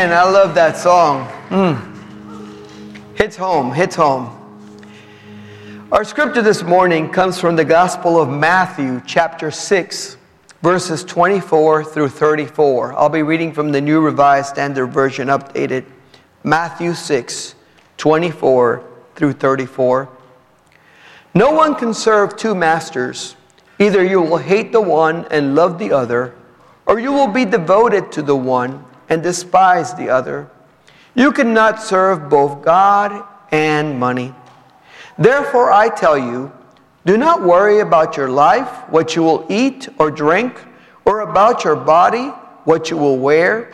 And I love that song. Mm. Hits home, hits home. Our scripture this morning comes from the Gospel of Matthew, chapter 6, verses 24 through 34. I'll be reading from the New Revised Standard Version, updated. Matthew 6, 24 through 34. No one can serve two masters. Either you will hate the one and love the other, or you will be devoted to the one and despise the other. You cannot serve both God and money. Therefore, I tell you, do not worry about your life, what you will eat or drink, or about your body, what you will wear.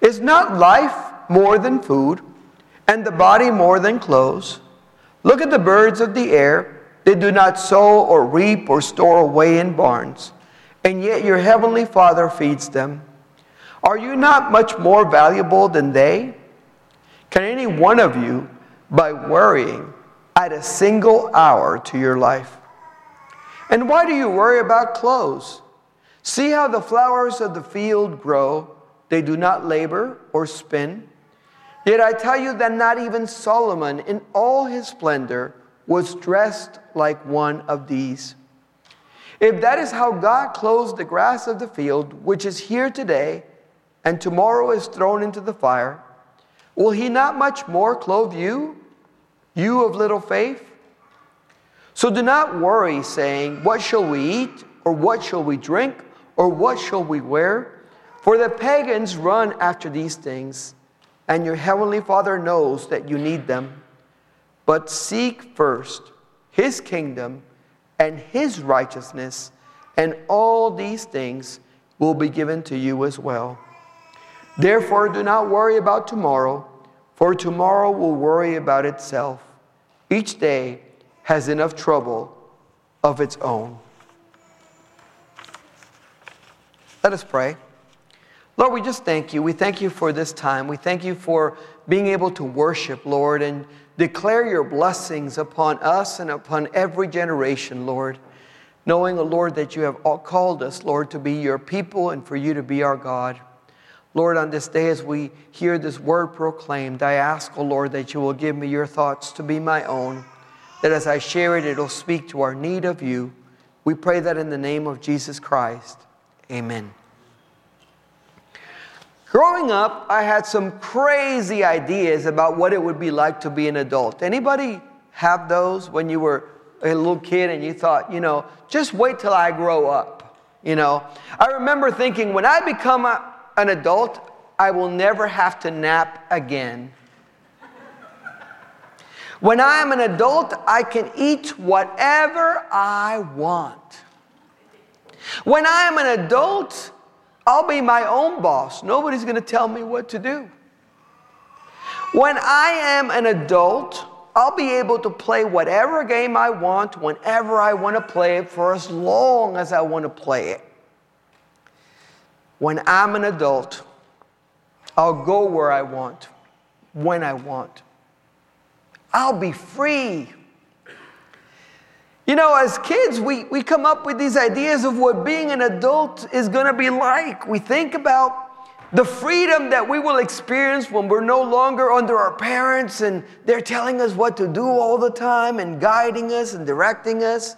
Is not life more than food, and the body more than clothes? Look at the birds of the air. They do not sow or reap or store away in barns, and yet your heavenly Father feeds them. Are you not much more valuable than they? Can any one of you, by worrying, add a single hour to your life? And why do you worry about clothes? See how the flowers of the field grow. They do not labor or spin. Yet I tell you that not even Solomon, in all his splendor, was dressed like one of these. If that is how God clothes the grass of the field, which is here today, and tomorrow is thrown into the fire, will he not much more clothe you, you of little faith? So do not worry, saying, What shall we eat, or what shall we drink, or what shall we wear? For the pagans run after these things, and your heavenly Father knows that you need them. But seek first his kingdom and his righteousness, and all these things will be given to you as well. Therefore, do not worry about tomorrow, for tomorrow will worry about itself. Each day has enough trouble of its own. Let us pray. Lord, we just thank you. We thank you for this time. We thank you for being able to worship, Lord, and declare your blessings upon us and upon every generation, Lord. Knowing, Lord, that you have called us, Lord, to be your people and for you to be our God. Lord, on this day as we hear this word proclaimed, I ask, O oh Lord, that you will give me your thoughts to be my own, that as I share it, it'll speak to our need of you. We pray that in the name of Jesus Christ. Amen. Growing up, I had some crazy ideas about what it would be like to be an adult. Anybody have those when you were a little kid and you thought, you know, just wait till I grow up? You know, I remember thinking when I become a, an adult, I will never have to nap again. When I am an adult, I can eat whatever I want. When I am an adult, I'll be my own boss. Nobody's going to tell me what to do. When I am an adult, I'll be able to play whatever game I want whenever I want to play it for as long as I want to play it. When I'm an adult, I'll go where I want, when I want. I'll be free. You know, as kids, we, we come up with these ideas of what being an adult is going to be like. We think about the freedom that we will experience when we're no longer under our parents and they're telling us what to do all the time and guiding us and directing us.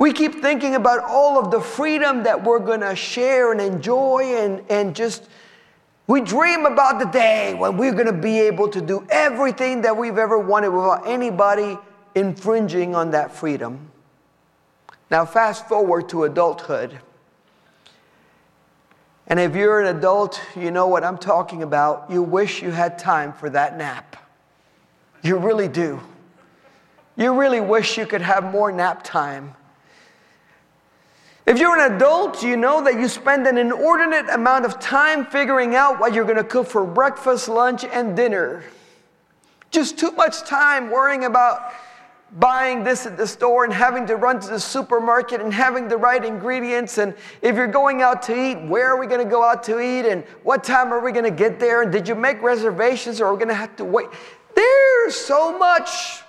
We keep thinking about all of the freedom that we're going to share and enjoy, and, and just we dream about the day when we're going to be able to do everything that we've ever wanted without anybody infringing on that freedom. Now, fast forward to adulthood. And if you're an adult, you know what I'm talking about. You wish you had time for that nap. You really do. You really wish you could have more nap time. If you're an adult, you know that you spend an inordinate amount of time figuring out what you're going to cook for breakfast, lunch, and dinner. Just too much time worrying about buying this at the store and having to run to the supermarket and having the right ingredients. And if you're going out to eat, where are we going to go out to eat? And what time are we going to get there? And did you make reservations or are we going to have to wait? There's so much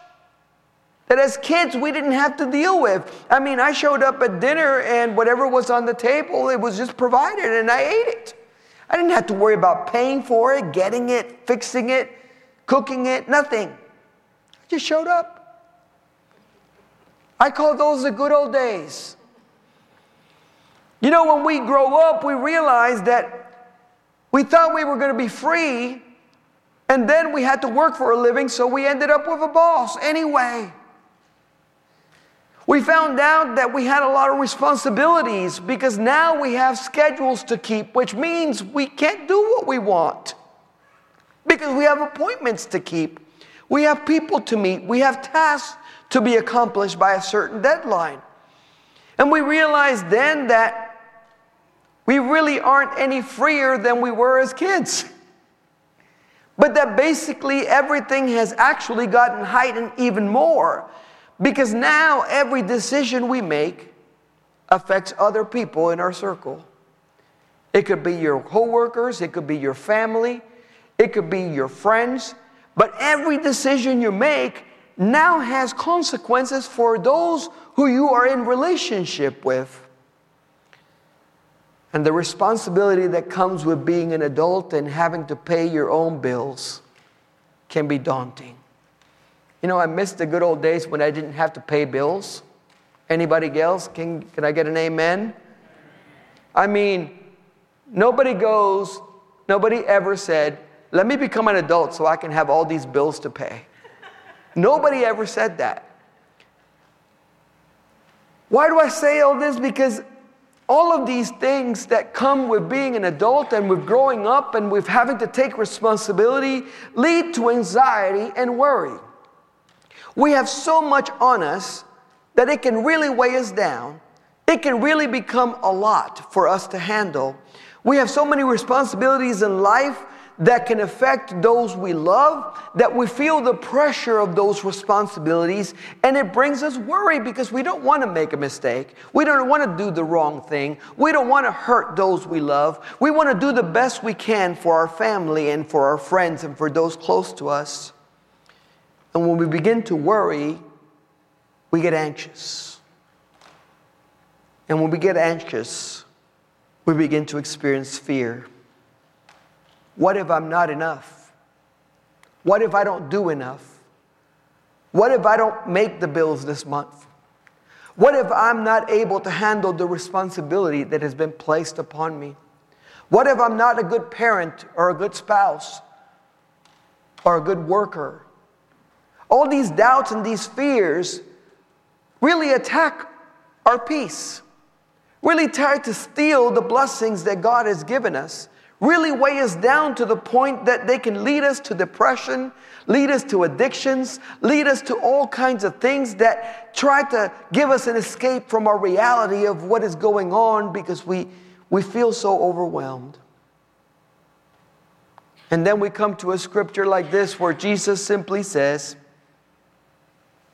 that as kids we didn't have to deal with. I mean, I showed up at dinner and whatever was on the table, it was just provided and I ate it. I didn't have to worry about paying for it, getting it, fixing it, cooking it, nothing. I just showed up. I call those the good old days. You know, when we grow up, we realize that we thought we were going to be free, and then we had to work for a living, so we ended up with a boss anyway. We found out that we had a lot of responsibilities because now we have schedules to keep, which means we can't do what we want because we have appointments to keep. We have people to meet. We have tasks to be accomplished by a certain deadline. And we realized then that we really aren't any freer than we were as kids. But that basically everything has actually gotten heightened even more because now every decision we make affects other people in our circle. It could be your coworkers, it could be your family, it could be your friends, but every decision you make now has consequences for those who you are in relationship with. And the responsibility that comes with being an adult and having to pay your own bills can be daunting. You know, I miss the good old days when I didn't have to pay bills. Anybody else? Can, can I get an amen? I mean, nobody goes, nobody ever said, let me become an adult so I can have all these bills to pay. Nobody ever said that. Why do I say all this? Because all of these things that come with being an adult and with growing up and with having to take responsibility lead to anxiety and worry. We have so much on us that it can really weigh us down. It can really become a lot for us to handle. We have so many responsibilities in life that can affect those we love, that we feel the pressure of those responsibilities, and it brings us worry because we don't want to make a mistake. We don't want to do the wrong thing. We don't want to hurt those we love. We want to do the best we can for our family and for our friends and for those close to us. And when we begin to worry, we get anxious. And when we get anxious, we begin to experience fear. What if I'm not enough? What if I don't do enough? What if I don't make the bills this month? What if I'm not able to handle the responsibility that has been placed upon me? What if I'm not a good parent or a good spouse or a good worker? All these doubts and these fears really attack our peace, really try to steal the blessings that God has given us really weigh us down to the point that they can lead us to depression, lead us to addictions, lead us to all kinds of things that try to give us an escape from our reality of what is going on because we, we feel so overwhelmed. And then we come to a scripture like this where Jesus simply says,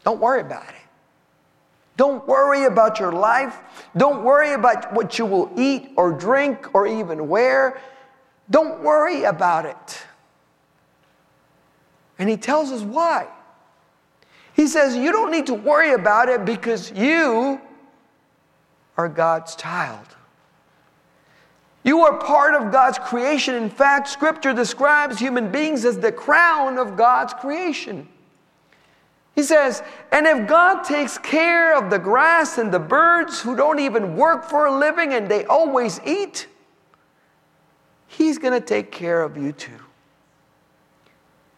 Don't worry about it. Don't worry about your life. Don't worry about what you will eat or drink or even wear. Don't worry about it. And he tells us why. He says, You don't need to worry about it because you are God's child. You are part of God's creation. In fact, Scripture describes human beings as the crown of God's creation. He says, and if God takes care of the grass and the birds who don't even work for a living and they always eat, He's going to take care of you too.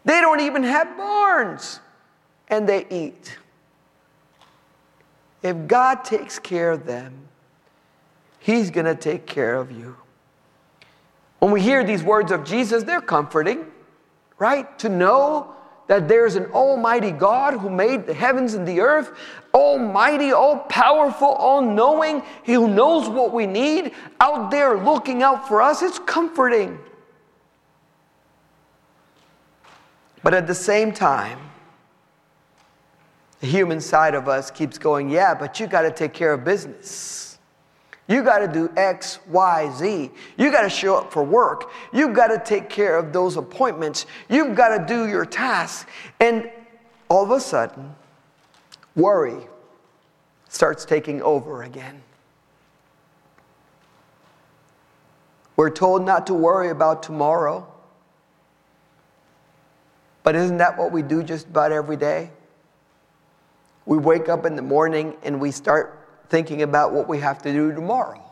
They don't even have barns and they eat. If God takes care of them, He's going to take care of you. When we hear these words of Jesus, they're comforting, right? To know that there's an almighty God who made the heavens and the earth, almighty, all powerful, all knowing, He who knows what we need, out there looking out for us. It's comforting. But at the same time, the human side of us keeps going, yeah, but you got to take care of business. You got to do X, Y, Z. You got to show up for work. You've got to take care of those appointments. You've got to do your tasks. And all of a sudden, worry starts taking over again. We're told not to worry about tomorrow. But isn't that what we do just about every day? We wake up in the morning and we start thinking about what we have to do tomorrow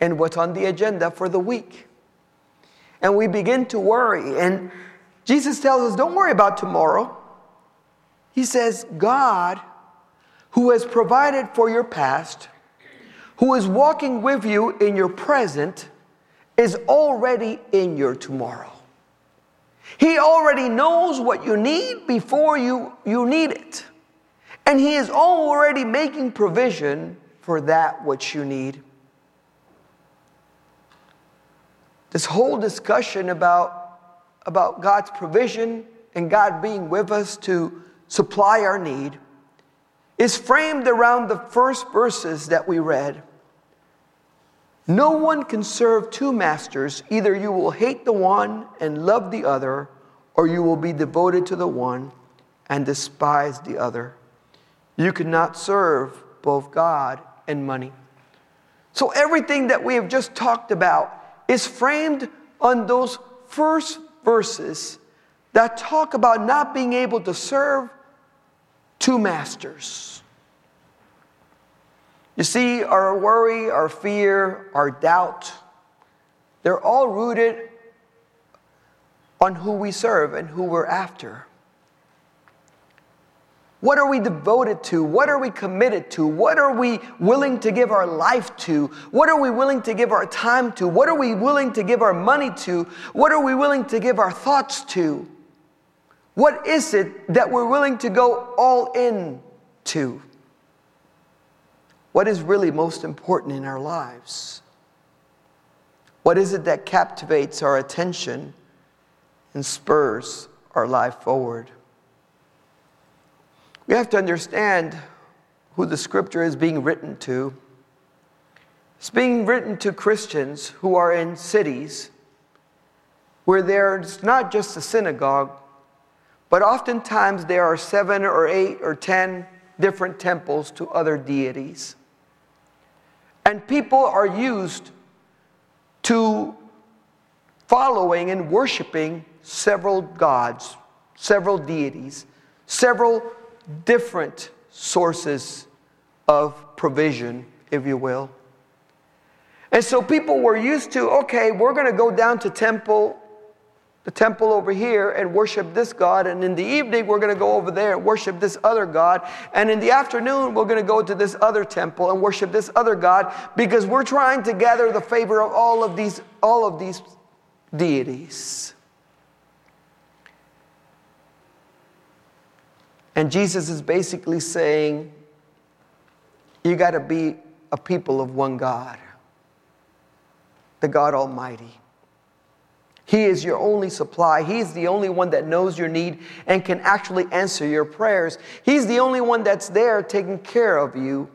and what's on the agenda for the week. And we begin to worry. And Jesus tells us, don't worry about tomorrow. He says, God, who has provided for your past, who is walking with you in your present, is already in your tomorrow. He already knows what you need before you, you need it. And He is already making provision for that which you need. This whole discussion about, about God's provision and God being with us to supply our need is framed around the first verses that we read. No one can serve two masters. Either you will hate the one and love the other, or you will be devoted to the one and despise the other. You cannot serve both God and money. So, everything that we have just talked about is framed on those first verses that talk about not being able to serve two masters. You see, our worry, our fear, our doubt, they're all rooted on who we serve and who we're after. What are we devoted to? What are we committed to? What are we willing to give our life to? What are we willing to give our time to? What are we willing to give our money to? What are we willing to give our thoughts to? What is it that we're willing to go all in to? What is really most important in our lives? What is it that captivates our attention and spurs our life forward? We have to understand who the scripture is being written to. It's being written to Christians who are in cities where there's not just a synagogue, but oftentimes there are seven or eight or ten different temples to other deities. And people are used to following and worshiping several gods, several deities, several different sources of provision, if you will. And so people were used to, okay, we're going to go down to temple the temple over here and worship this God. And in the evening, we're going to go over there and worship this other God. And in the afternoon, we're going to go to this other temple and worship this other God because we're trying to gather the favor of all of these, all of these deities. And Jesus is basically saying, you got to be a people of one God, the God Almighty. He is your only supply. He's the only one that knows your need and can actually answer your prayers. He's the only one that's there taking care of you.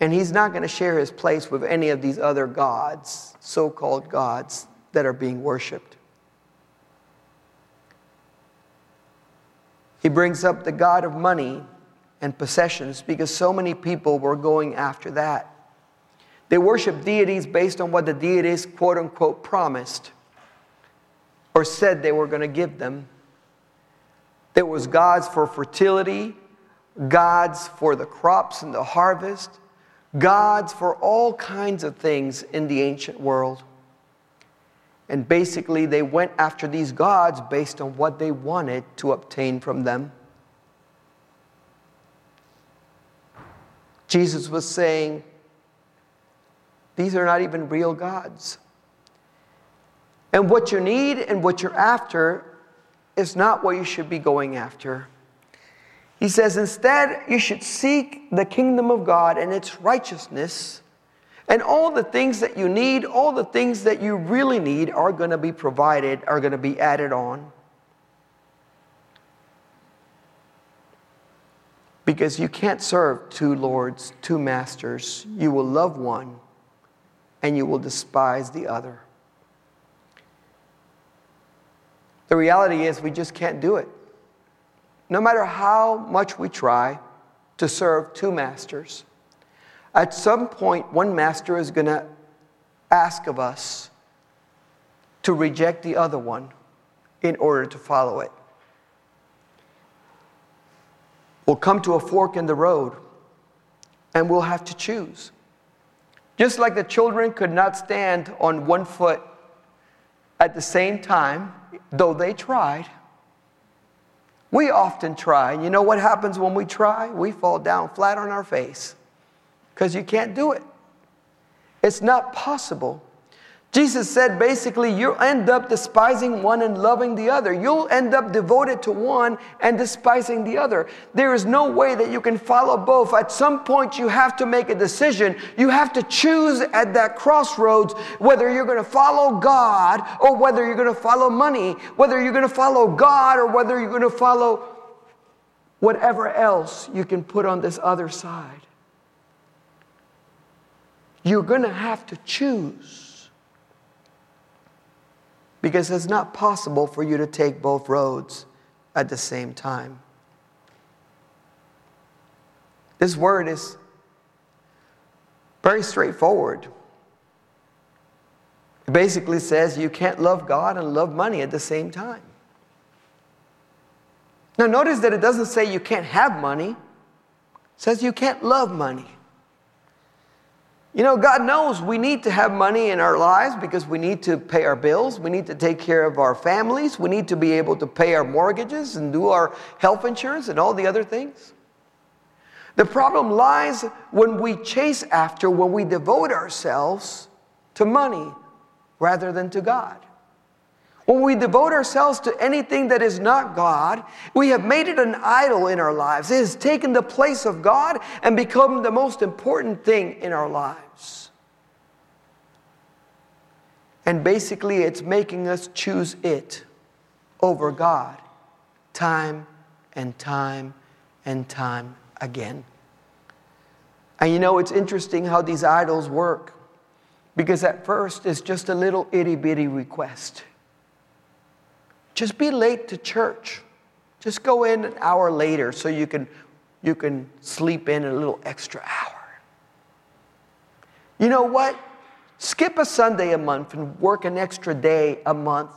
And He's not going to share His place with any of these other gods, so called gods, that are being worshiped. He brings up the God of money and possessions because so many people were going after that. They worship deities based on what the deities, quote unquote, promised or said they were going to give them. There was gods for fertility, gods for the crops and the harvest, gods for all kinds of things in the ancient world. And basically, they went after these gods based on what they wanted to obtain from them. Jesus was saying, these are not even real gods. And what you need and what you're after is not what you should be going after. He says, instead, you should seek the kingdom of God and its righteousness, and all the things that you need, all the things that you really need, are going to be provided, are going to be added on. Because you can't serve two lords, two masters. You will love one and you will despise the other. The reality is, we just can't do it. No matter how much we try to serve two masters, at some point, one master is going to ask of us to reject the other one in order to follow it. We'll come to a fork in the road and we'll have to choose. Just like the children could not stand on one foot at the same time, though they tried, we often try. You know what happens when we try? We fall down flat on our face because you can't do it. It's not possible. Jesus said basically, you'll end up despising one and loving the other. You'll end up devoted to one and despising the other. There is no way that you can follow both. At some point, you have to make a decision. You have to choose at that crossroads whether you're going to follow God or whether you're going to follow money, whether you're going to follow God or whether you're going to follow whatever else you can put on this other side. You're going to have to choose because it's not possible for you to take both roads at the same time. This word is very straightforward. It basically says you can't love God and love money at the same time. Now, notice that it doesn't say you can't have money, it says you can't love money. You know, God knows we need to have money in our lives because we need to pay our bills. We need to take care of our families. We need to be able to pay our mortgages and do our health insurance and all the other things. The problem lies when we chase after, when we devote ourselves to money rather than to God. When we devote ourselves to anything that is not God, we have made it an idol in our lives. It has taken the place of God and become the most important thing in our lives. And basically, it's making us choose it over God time and time and time again. And you know, it's interesting how these idols work because at first it's just a little itty bitty request. Just be late to church. Just go in an hour later so you can, you can sleep in a little extra hour. You know what? Skip a Sunday a month and work an extra day a month.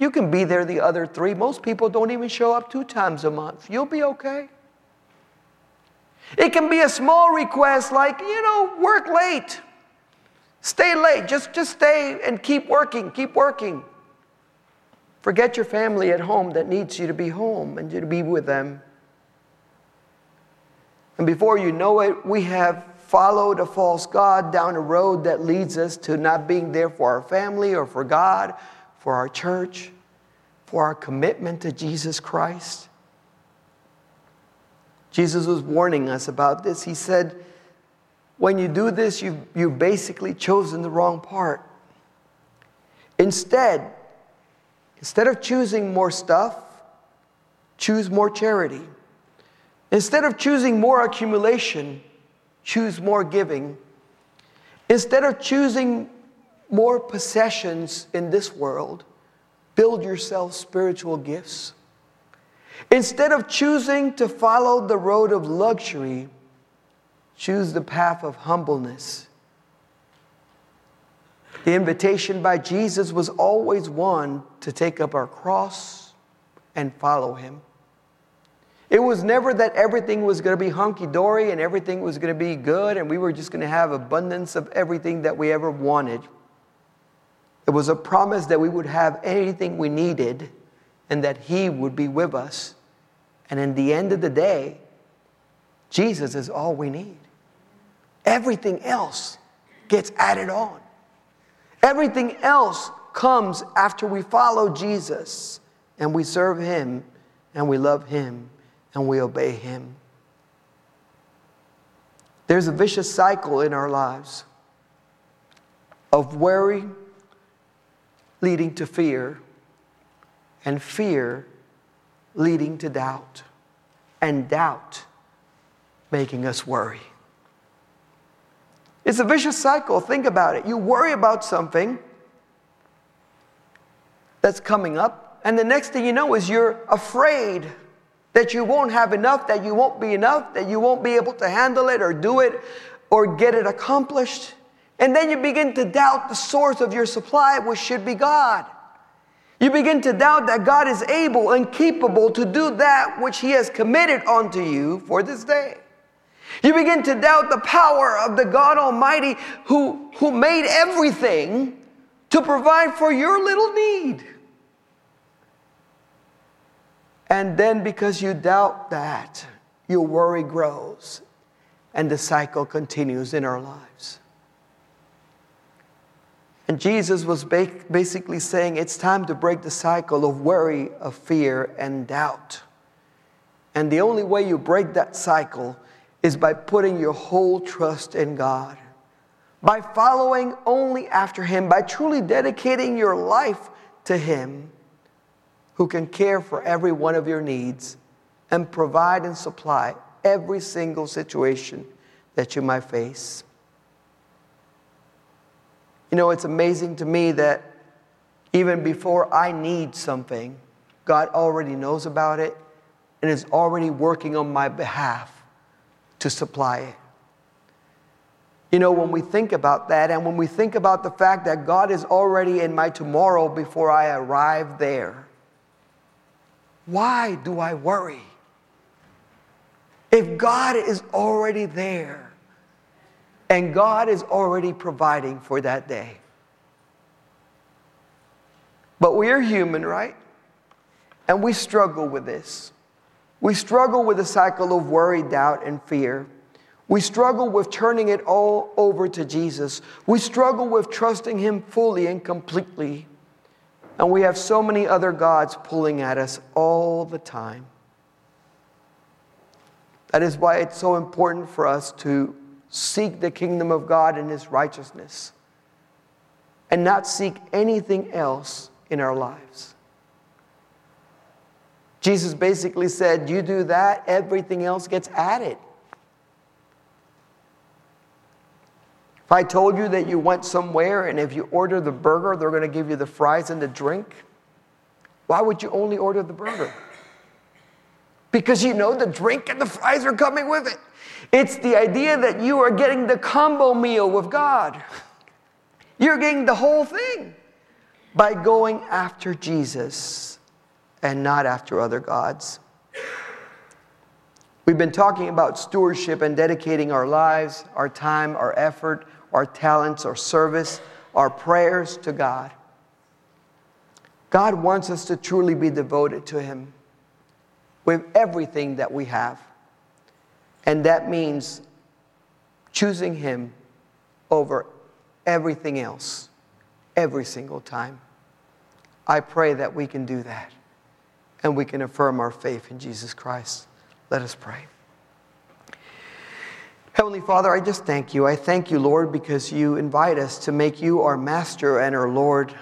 You can be there the other three. Most people don't even show up two times a month. You'll be okay. It can be a small request like, you know, work late. Stay late. Just, just stay and keep working, keep working. Forget your family at home that needs you to be home and you to be with them. And before you know it, we have followed a false God down a road that leads us to not being there for our family or for God, for our church, for our commitment to Jesus Christ. Jesus was warning us about this. He said, When you do this, you've, you've basically chosen the wrong part. Instead, Instead of choosing more stuff, choose more charity. Instead of choosing more accumulation, choose more giving. Instead of choosing more possessions in this world, build yourself spiritual gifts. Instead of choosing to follow the road of luxury, choose the path of humbleness the invitation by Jesus was always one to take up our cross and follow him. It was never that everything was going to be hunky dory and everything was going to be good and we were just going to have abundance of everything that we ever wanted. It was a promise that we would have anything we needed and that He would be with us. And in the end of the day, Jesus is all we need. Everything else gets added on. Everything else comes after we follow Jesus and we serve Him and we love Him and we obey Him. There's a vicious cycle in our lives of worry leading to fear, and fear leading to doubt, and doubt making us worry. It's a vicious cycle. Think about it. You worry about something that's coming up, and the next thing you know is you're afraid that you won't have enough, that you won't be enough, that you won't be able to handle it or do it or get it accomplished. And then you begin to doubt the source of your supply, which should be God. You begin to doubt that God is able and capable to do that which He has committed unto you for this day. You begin to doubt the power of the God Almighty who, who made everything to provide for your little need. And then, because you doubt that, your worry grows and the cycle continues in our lives. And Jesus was basically saying it's time to break the cycle of worry, of fear, and doubt. And the only way you break that cycle is by putting your whole trust in God, by following only after Him, by truly dedicating your life to Him who can care for every one of your needs and provide and supply every single situation that you might face. You know, it's amazing to me that even before I need something, God already knows about it and is already working on my behalf to supply it. You know, when we think about that and when we think about the fact that God is already in my tomorrow before I arrive there, why do I worry? If God is already there, and God is already providing for that day. But we are human, right? And we struggle with this. We struggle with the cycle of worry, doubt, and fear. We struggle with turning it all over to Jesus. We struggle with trusting Him fully and completely. And we have so many other gods pulling at us all the time. That is why it's so important for us to seek the kingdom of God and his righteousness and not seek anything else in our lives. Jesus basically said, You do that, everything else gets added. If I told you that you went somewhere and if you order the burger, they're going to give you the fries and the drink, why would you only order the burger? Because you know the drink and the fries are coming with it. It's the idea that you are getting the combo meal with God. You're getting the whole thing by going after Jesus and not after other gods. We've been talking about stewardship and dedicating our lives, our time, our effort, our talents, our service, our prayers to God. God wants us to truly be devoted to Him with everything that we have. And that means choosing Him over everything else every single time. I pray that we can do that and we can affirm our faith in Jesus Christ. Let us pray. Heavenly Father, I just thank you. I thank you, Lord, because you invite us to make you our master and our Lord,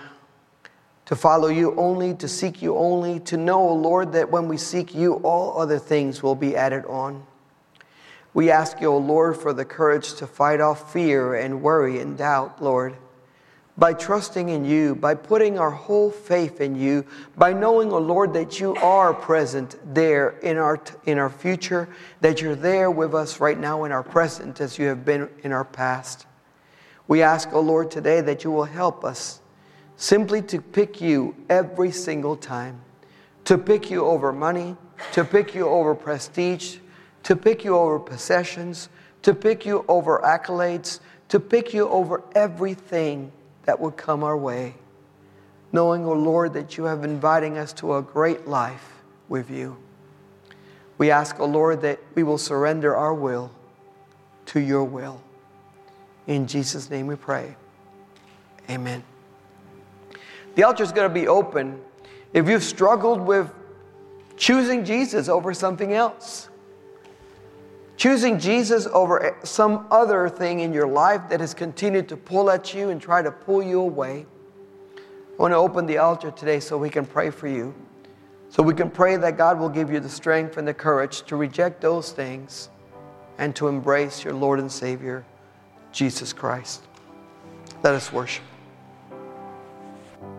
to follow you only, to seek you only, to know, O Lord, that when we seek you, all other things will be added on. We ask you, O Lord, for the courage to fight off fear and worry and doubt, Lord. By trusting in you, by putting our whole faith in you, by knowing, O Lord, that you are present there in our, in our future, that you're there with us right now in our present as you have been in our past. We ask, O Lord, today that you will help us simply to pick you every single time, to pick you over money, to pick you over prestige, to pick you over possessions, to pick you over accolades, to pick you over everything that would come our way. Knowing, O oh Lord, that you have inviting us to a great life with you. We ask, O oh Lord, that we will surrender our will to your will. In Jesus' name we pray. Amen. The altar is going to be open if you've struggled with choosing Jesus over something else. Choosing Jesus over some other thing in your life that has continued to pull at you and try to pull you away. I want to open the altar today so we can pray for you. So we can pray that God will give you the strength and the courage to reject those things and to embrace your Lord and Savior, Jesus Christ. Let us worship.